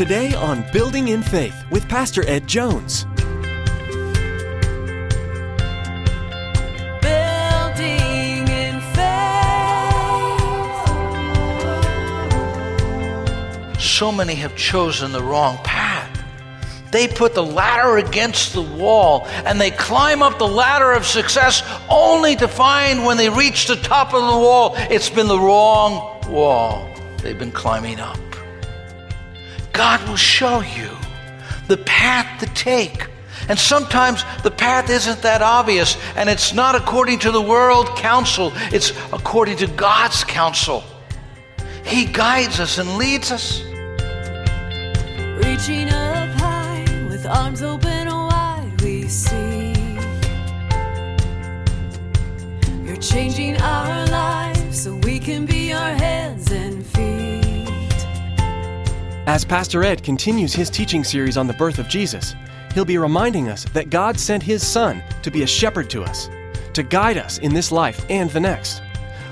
Today on Building in Faith with Pastor Ed Jones. Building in faith. So many have chosen the wrong path. They put the ladder against the wall and they climb up the ladder of success only to find when they reach the top of the wall, it's been the wrong wall they've been climbing up. God will show you the path to take. And sometimes the path isn't that obvious, and it's not according to the world counsel, it's according to God's counsel. He guides us and leads us. Reaching up high with arms open wide, we see. You're changing our lives As Pastor Ed continues his teaching series on the birth of Jesus, he'll be reminding us that God sent his Son to be a shepherd to us, to guide us in this life and the next.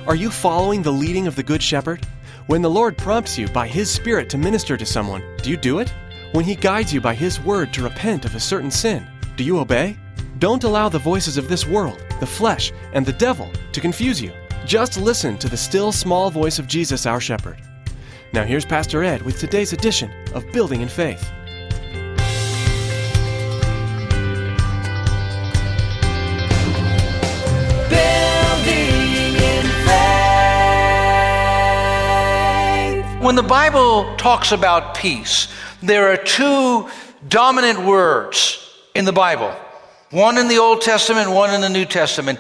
Are you following the leading of the Good Shepherd? When the Lord prompts you by his Spirit to minister to someone, do you do it? When he guides you by his word to repent of a certain sin, do you obey? Don't allow the voices of this world, the flesh, and the devil to confuse you. Just listen to the still small voice of Jesus, our shepherd. Now, here's Pastor Ed with today's edition of Building in Faith. Building in faith. When the Bible talks about peace, there are two dominant words in the Bible one in the Old Testament, one in the New Testament.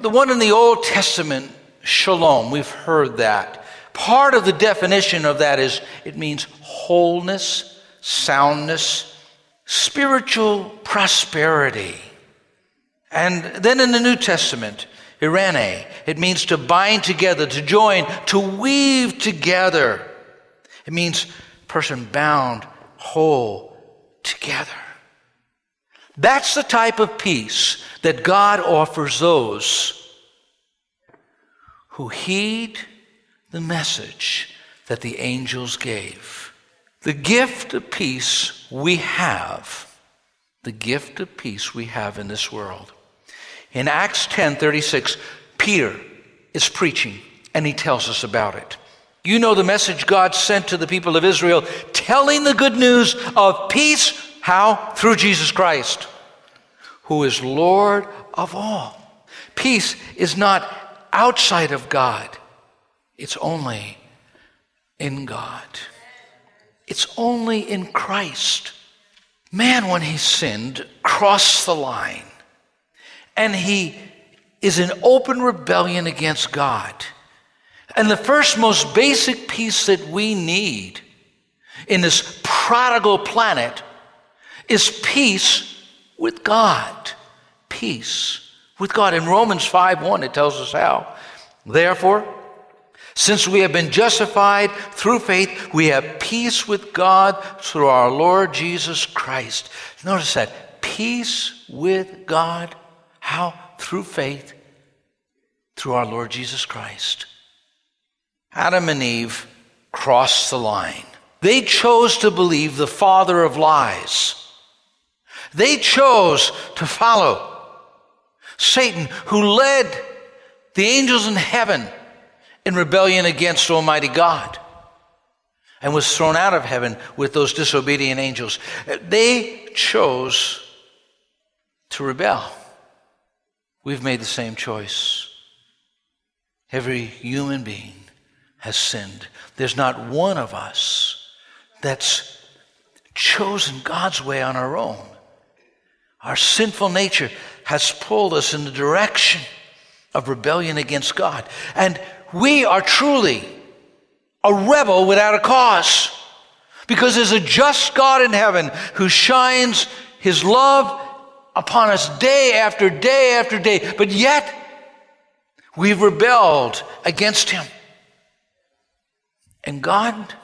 The one in the Old Testament, shalom, we've heard that. Part of the definition of that is it means wholeness, soundness, spiritual prosperity. And then in the New Testament, irene, it means to bind together, to join, to weave together. It means person bound, whole, together. That's the type of peace that God offers those who heed the message that the angels gave. The gift of peace we have, the gift of peace we have in this world. In Acts 10 36, Peter is preaching and he tells us about it. You know the message God sent to the people of Israel, telling the good news of peace. How? Through Jesus Christ, who is Lord of all. Peace is not outside of God, it's only in God. It's only in Christ. Man, when he sinned, crossed the line, and he is in open rebellion against God. And the first, most basic piece that we need in this prodigal planet is peace with God. Peace with God. In Romans 5 1, it tells us how. Therefore, since we have been justified through faith, we have peace with God through our Lord Jesus Christ. Notice that peace with God. How? Through faith, through our Lord Jesus Christ. Adam and Eve crossed the line. They chose to believe the father of lies. They chose to follow Satan, who led the angels in heaven in rebellion against Almighty God and was thrown out of heaven with those disobedient angels. They chose to rebel. We've made the same choice. Every human being has sinned. There's not one of us that's chosen God's way on our own. Our sinful nature has pulled us in the direction of rebellion against God. And we are truly a rebel without a cause. Because there's a just God in heaven who shines his love upon us day after day after day. But yet, we've rebelled against him. And God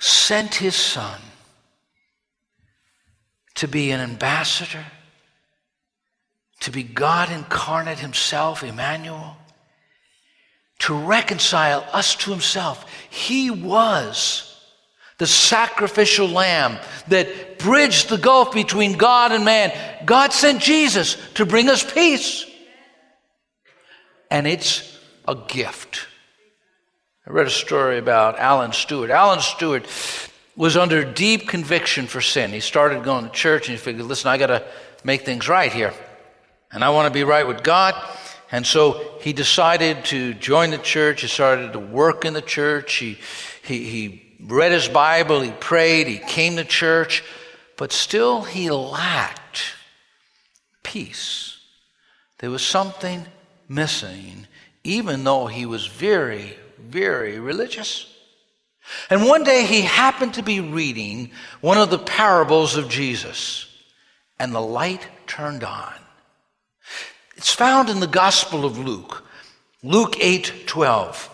sent his son to be an ambassador, to be God incarnate himself, Emmanuel, to reconcile us to himself. He was the sacrificial lamb that bridged the gulf between God and man. God sent Jesus to bring us peace. And it's a gift. I read a story about Alan Stewart. Alan Stewart was under deep conviction for sin. He started going to church and he figured, listen, I got to make things right here. And I want to be right with God. And so he decided to join the church. He started to work in the church. He, he, he read his Bible, he prayed, he came to church, but still he lacked peace. There was something missing, even though he was very, very religious. And one day he happened to be reading one of the parables of Jesus, and the light turned on. It's found in the Gospel of Luke, Luke 8 12.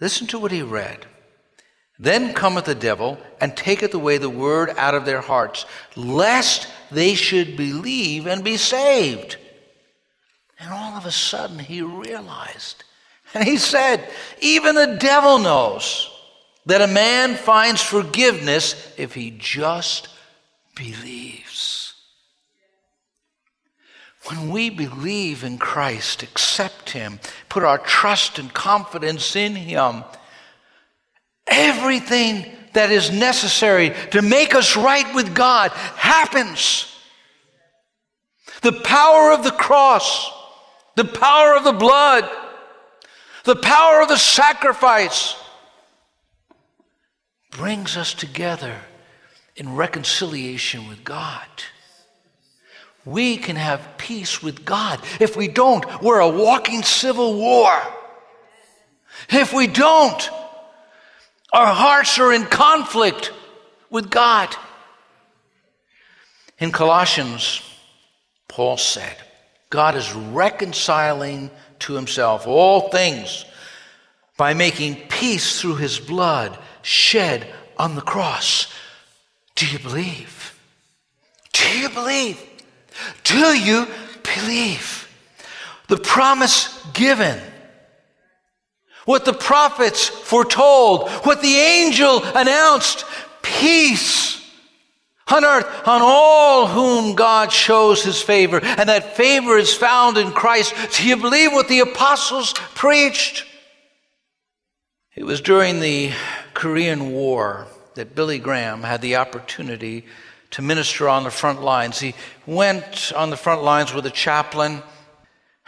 Listen to what he read. Then cometh the devil and taketh away the word out of their hearts, lest they should believe and be saved. And all of a sudden he realized, and he said, Even the devil knows that a man finds forgiveness if he just believes. When we believe in Christ, accept Him, put our trust and confidence in Him, Everything that is necessary to make us right with God happens. The power of the cross, the power of the blood, the power of the sacrifice brings us together in reconciliation with God. We can have peace with God. If we don't, we're a walking civil war. If we don't, our hearts are in conflict with God. In Colossians, Paul said, God is reconciling to himself all things by making peace through his blood shed on the cross. Do you believe? Do you believe? Do you believe? The promise given what the prophets foretold, what the angel announced peace on earth on all whom God shows his favor. And that favor is found in Christ. Do you believe what the apostles preached? It was during the Korean War that Billy Graham had the opportunity to minister on the front lines. He went on the front lines with a chaplain,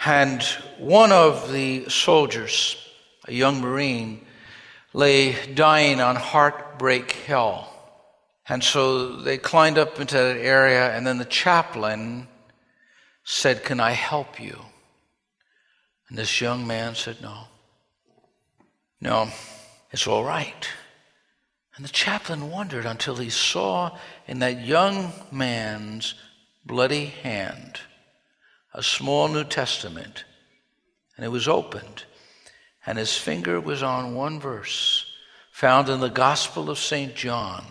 and one of the soldiers a young Marine, lay dying on Heartbreak Hill. And so they climbed up into that area, and then the chaplain said, Can I help you? And this young man said, No. No, it's all right. And the chaplain wondered until he saw in that young man's bloody hand a small New Testament, and it was opened and his finger was on one verse found in the Gospel of St. John.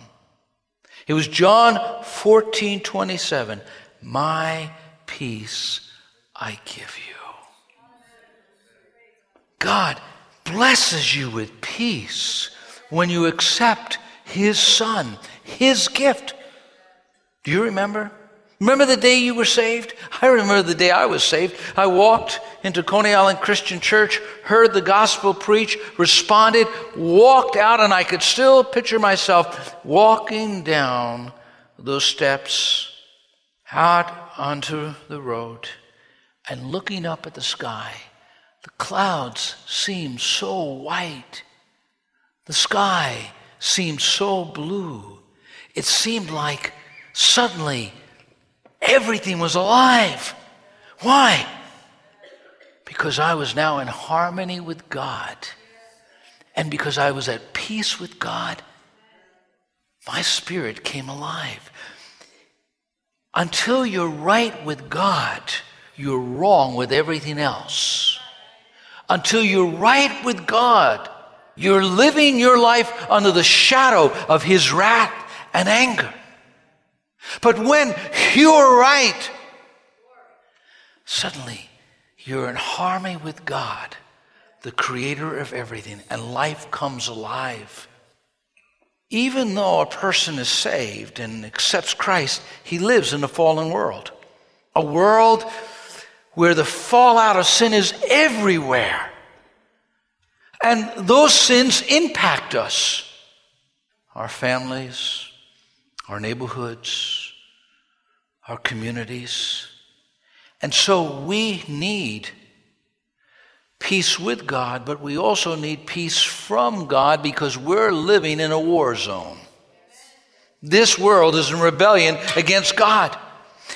It was John 14 27. My peace I give you. God blesses you with peace when you accept His Son, His gift. Do you remember? Remember the day you were saved? I remember the day I was saved. I walked into Coney Island Christian Church, heard the gospel preached, responded, walked out, and I could still picture myself walking down those steps out onto the road and looking up at the sky. The clouds seemed so white. The sky seemed so blue. It seemed like suddenly Everything was alive. Why? Because I was now in harmony with God. And because I was at peace with God, my spirit came alive. Until you're right with God, you're wrong with everything else. Until you're right with God, you're living your life under the shadow of His wrath and anger. But when you're right, suddenly you're in harmony with God, the creator of everything, and life comes alive. even though a person is saved and accepts Christ, he lives in a fallen world. A world where the fallout of sin is everywhere. And those sins impact us, our families, our neighborhoods, our communities. And so we need peace with God, but we also need peace from God because we're living in a war zone. This world is in rebellion against God.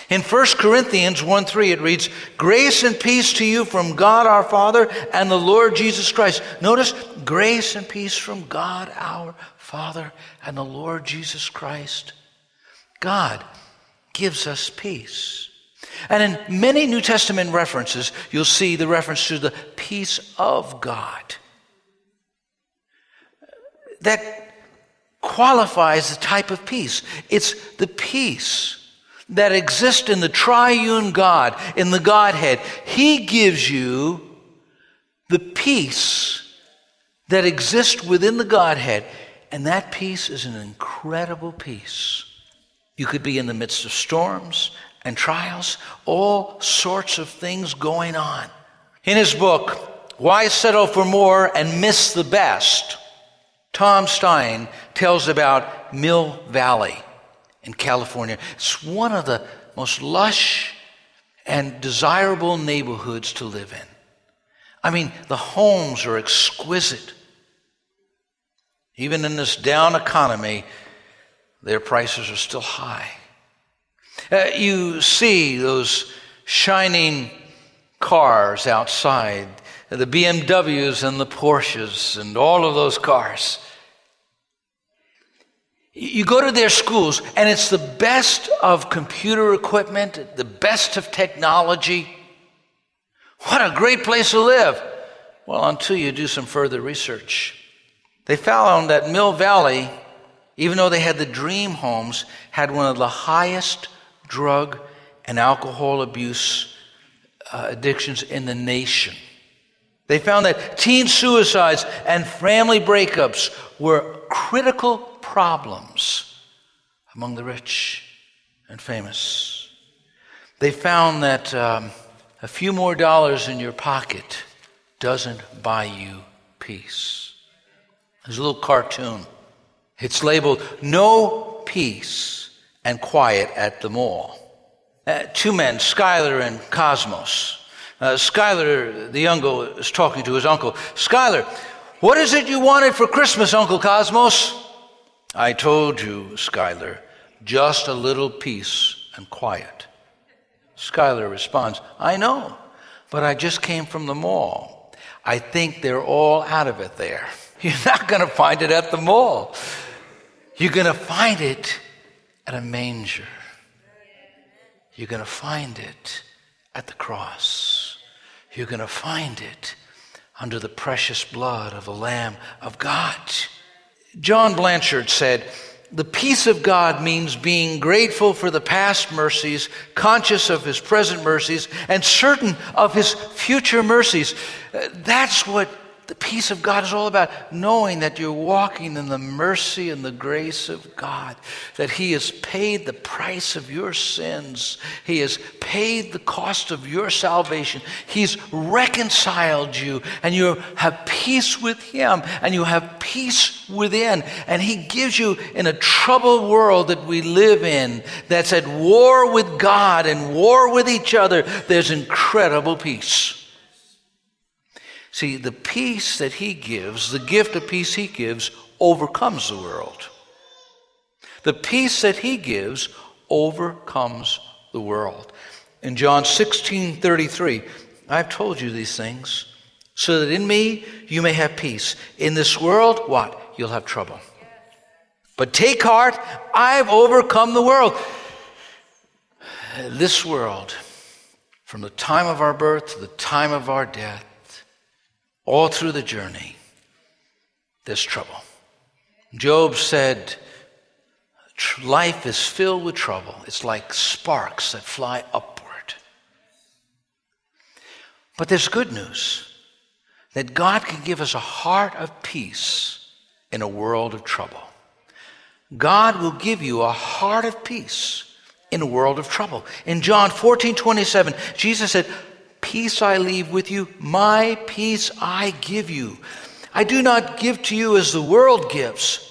In 1 Corinthians 1 3, it reads, Grace and peace to you from God our Father and the Lord Jesus Christ. Notice, grace and peace from God our Father and the Lord Jesus Christ. God gives us peace. And in many New Testament references, you'll see the reference to the peace of God. That qualifies the type of peace. It's the peace that exist in the triune God, in the Godhead. He gives you the peace that exists within the Godhead. And that peace is an incredible peace. You could be in the midst of storms and trials, all sorts of things going on. In his book, Why Settle for More and Miss the Best, Tom Stein tells about Mill Valley in California. It's one of the most lush and desirable neighborhoods to live in. I mean, the homes are exquisite. Even in this down economy, their prices are still high. Uh, you see those shining cars outside, the BMWs and the Porsches and all of those cars. You go to their schools, and it's the best of computer equipment, the best of technology. What a great place to live. Well, until you do some further research. They found that Mill Valley, even though they had the dream homes, had one of the highest drug and alcohol abuse uh, addictions in the nation. They found that teen suicides and family breakups were critical problems among the rich and famous. They found that um, a few more dollars in your pocket doesn't buy you peace. There's a little cartoon. It's labeled No Peace and quiet at the mall. Uh, two men, Skyler and Cosmos. Uh, Skylar, the younger, is talking to his uncle. Skyler, what is it you wanted for Christmas, Uncle Cosmos? I told you, Skylar, just a little peace and quiet. Skylar responds, I know, but I just came from the mall. I think they're all out of it there. You're not going to find it at the mall. You're going to find it at a manger. You're going to find it at the cross. You're going to find it under the precious blood of the Lamb of God. John Blanchard said, the peace of God means being grateful for the past mercies, conscious of his present mercies, and certain of his future mercies. Uh, that's what the peace of God is all about knowing that you're walking in the mercy and the grace of God, that He has paid the price of your sins, He has paid the cost of your salvation, He's reconciled you, and you have peace with Him, and you have peace within, and He gives you in a troubled world that we live in that's at war with God and war with each other, there's incredible peace. See, the peace that he gives, the gift of peace he gives, overcomes the world. The peace that he gives overcomes the world. In John 16 33, I've told you these things so that in me you may have peace. In this world, what? You'll have trouble. But take heart, I've overcome the world. This world, from the time of our birth to the time of our death, all through the journey, there's trouble. Job said, Life is filled with trouble. It's like sparks that fly upward. But there's good news that God can give us a heart of peace in a world of trouble. God will give you a heart of peace in a world of trouble. In John 14 27, Jesus said, Peace I leave with you, my peace I give you. I do not give to you as the world gives.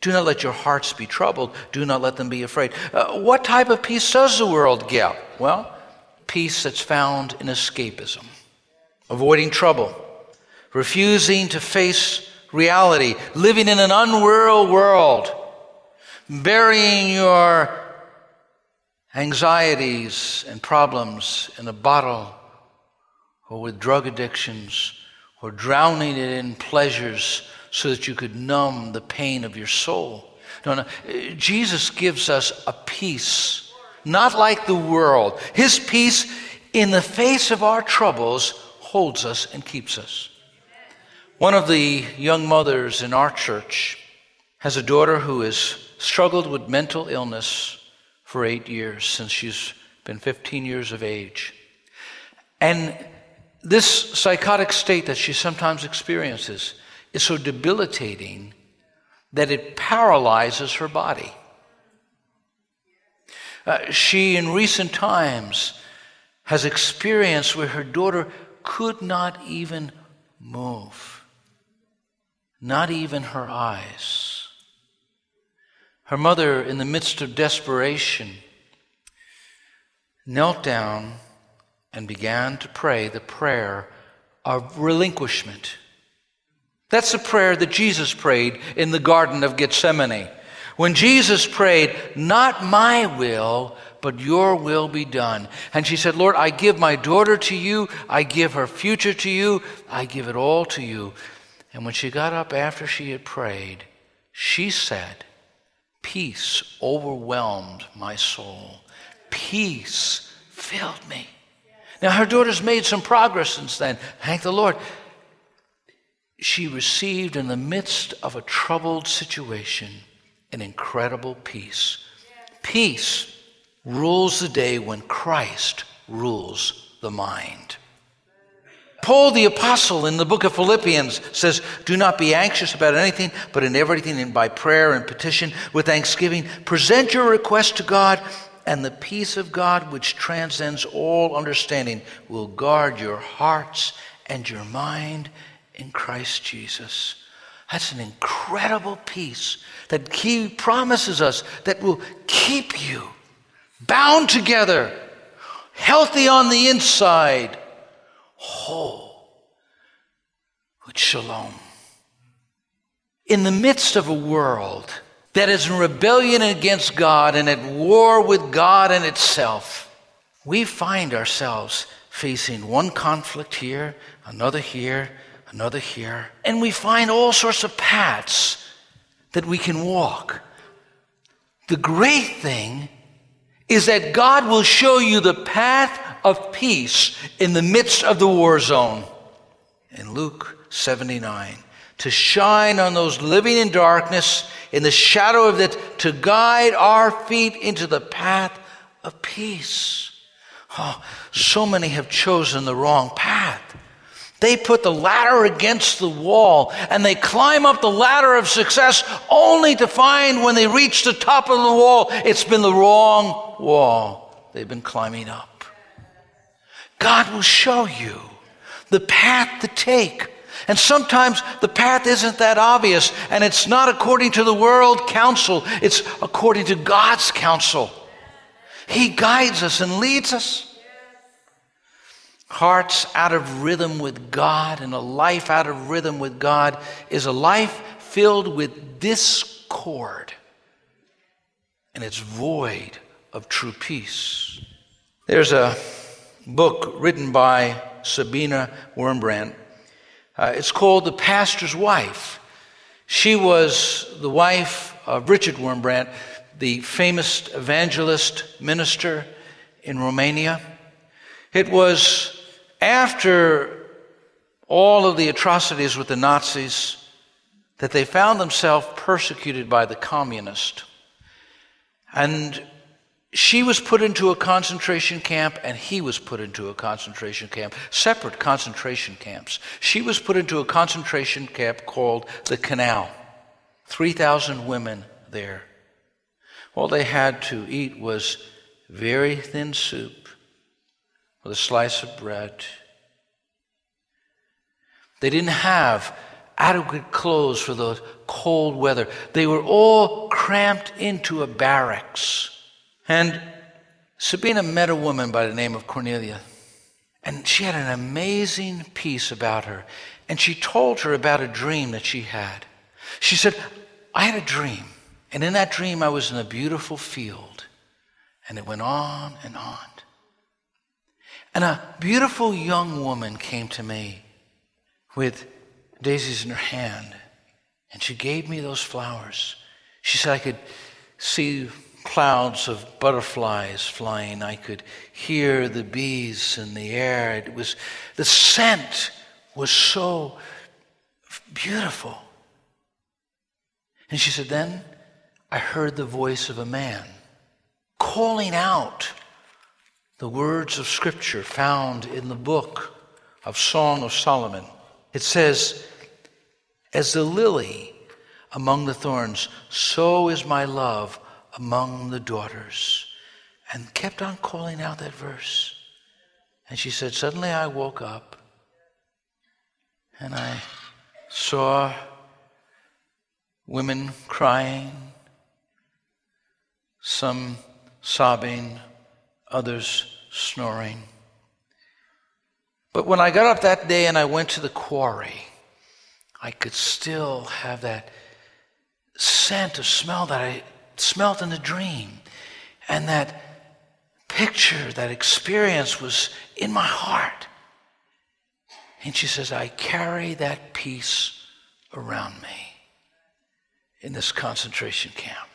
Do not let your hearts be troubled. Do not let them be afraid. Uh, what type of peace does the world give? Well, peace that's found in escapism, avoiding trouble, refusing to face reality, living in an unreal world, burying your anxieties and problems in a bottle or with drug addictions or drowning it in pleasures so that you could numb the pain of your soul. No, no. Uh, Jesus gives us a peace, not like the world. His peace in the face of our troubles holds us and keeps us. One of the young mothers in our church has a daughter who has struggled with mental illness for eight years since she's been 15 years of age. And this psychotic state that she sometimes experiences is so debilitating that it paralyzes her body. Uh, she, in recent times, has experienced where her daughter could not even move, not even her eyes. Her mother, in the midst of desperation, knelt down and began to pray the prayer of relinquishment. That's the prayer that Jesus prayed in the Garden of Gethsemane. When Jesus prayed, Not my will, but your will be done. And she said, Lord, I give my daughter to you. I give her future to you. I give it all to you. And when she got up after she had prayed, she said, Peace overwhelmed my soul. Peace filled me. Now, her daughter's made some progress since then. Thank the Lord. She received, in the midst of a troubled situation, an incredible peace. Peace rules the day when Christ rules the mind. Paul the Apostle in the book of Philippians says, Do not be anxious about anything, but in everything and by prayer and petition with thanksgiving, present your request to God and the peace of God, which transcends all understanding, will guard your hearts and your mind in Christ Jesus. That's an incredible peace that He promises us that will keep you bound together, healthy on the inside, whole with shalom. In the midst of a world that is in rebellion against God and at war with God and itself, we find ourselves facing one conflict here, another here, another here, and we find all sorts of paths that we can walk. The great thing is that God will show you the path of peace in the midst of the war zone. In Luke 79, to shine on those living in darkness, in the shadow of it, to guide our feet into the path of peace. Oh, so many have chosen the wrong path. They put the ladder against the wall and they climb up the ladder of success only to find when they reach the top of the wall, it's been the wrong wall they've been climbing up. God will show you the path to take and sometimes the path isn't that obvious, and it's not according to the world counsel, it's according to God's counsel. He guides us and leads us. Hearts out of rhythm with God and a life out of rhythm with God is a life filled with discord, and it's void of true peace. There's a book written by Sabina Wurmbrand uh, it's called The Pastor's Wife. She was the wife of Richard Wurmbrand, the famous evangelist minister in Romania. It was after all of the atrocities with the Nazis that they found themselves persecuted by the communists. And she was put into a concentration camp and he was put into a concentration camp, separate concentration camps. She was put into a concentration camp called the Canal. 3,000 women there. All they had to eat was very thin soup with a slice of bread. They didn't have adequate clothes for the cold weather. They were all cramped into a barracks. And Sabina met a woman by the name of Cornelia, and she had an amazing peace about her. And she told her about a dream that she had. She said, I had a dream, and in that dream I was in a beautiful field. And it went on and on. And a beautiful young woman came to me with daisies in her hand, and she gave me those flowers. She said I could see clouds of butterflies flying. I could hear the bees in the air. It was the scent was so beautiful. And she said, Then I heard the voice of a man calling out the words of Scripture found in the book of Song of Solomon. It says, As the lily among the thorns, so is my love among the daughters. And kept on calling out that verse. And she said, Suddenly I woke up and I saw women crying, some sobbing, others snoring. But when I got up that day and I went to the quarry, I could still have that scent of smell that I smelt in the dream. And that picture, that experience was in my heart. And she says, I carry that peace around me in this concentration camp.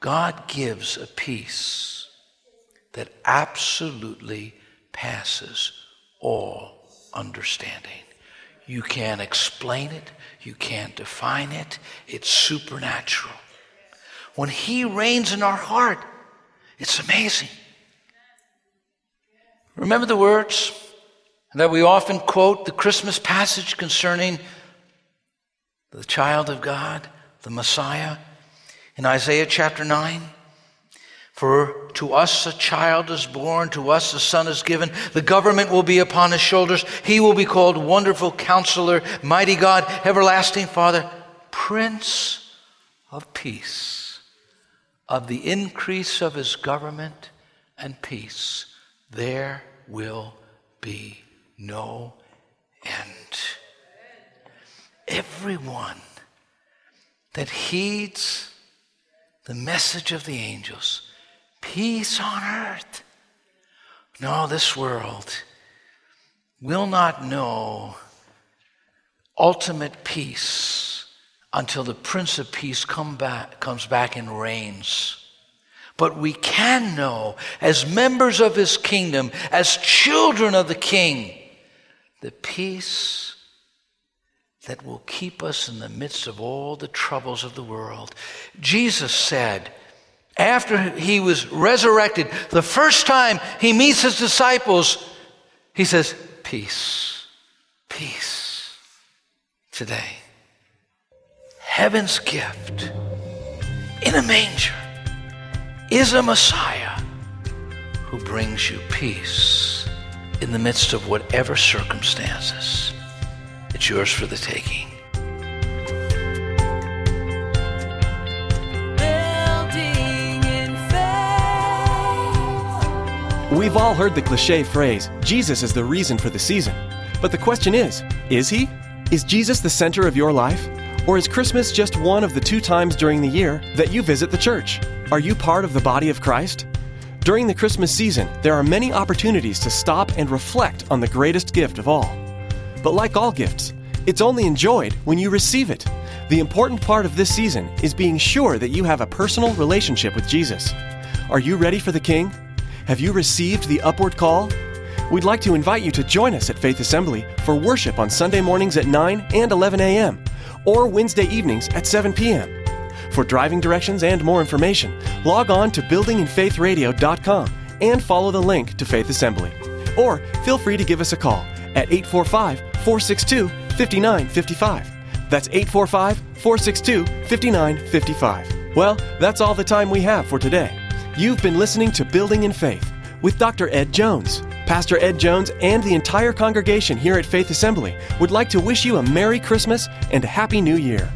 God gives a peace that absolutely passes all understanding. You can't explain it, you can't define it, it's supernatural. When He reigns in our heart, it's amazing. Remember the words that we often quote the Christmas passage concerning the child of God, the Messiah, in Isaiah chapter 9? For to us a child is born, to us a son is given. The government will be upon his shoulders. He will be called Wonderful Counselor, Mighty God, Everlasting Father, Prince of Peace. Of the increase of his government and peace, there will be no end. Everyone that heeds the message of the angels peace on earth. No, this world will not know ultimate peace until the Prince of Peace come back, comes back and reigns. But we can know, as members of his kingdom, as children of the King, the peace that will keep us in the midst of all the troubles of the world. Jesus said, after he was resurrected, the first time he meets his disciples, he says, Peace, peace today. Heaven's gift in a manger is a Messiah who brings you peace in the midst of whatever circumstances. It's yours for the taking. We've all heard the cliche phrase, Jesus is the reason for the season. But the question is, is he? Is Jesus the center of your life? Or is Christmas just one of the two times during the year that you visit the church? Are you part of the body of Christ? During the Christmas season, there are many opportunities to stop and reflect on the greatest gift of all. But like all gifts, it's only enjoyed when you receive it. The important part of this season is being sure that you have a personal relationship with Jesus. Are you ready for the King? Have you received the upward call? We'd like to invite you to join us at Faith Assembly for worship on Sunday mornings at 9 and 11 a.m. or Wednesday evenings at 7 p.m. For driving directions and more information, log on to buildinginfaithradio.com and follow the link to Faith Assembly. Or feel free to give us a call at 845 462 5955. That's 845 462 5955. Well, that's all the time we have for today. You've been listening to Building in Faith with Dr. Ed Jones. Pastor Ed Jones and the entire congregation here at Faith Assembly would like to wish you a Merry Christmas and a Happy New Year.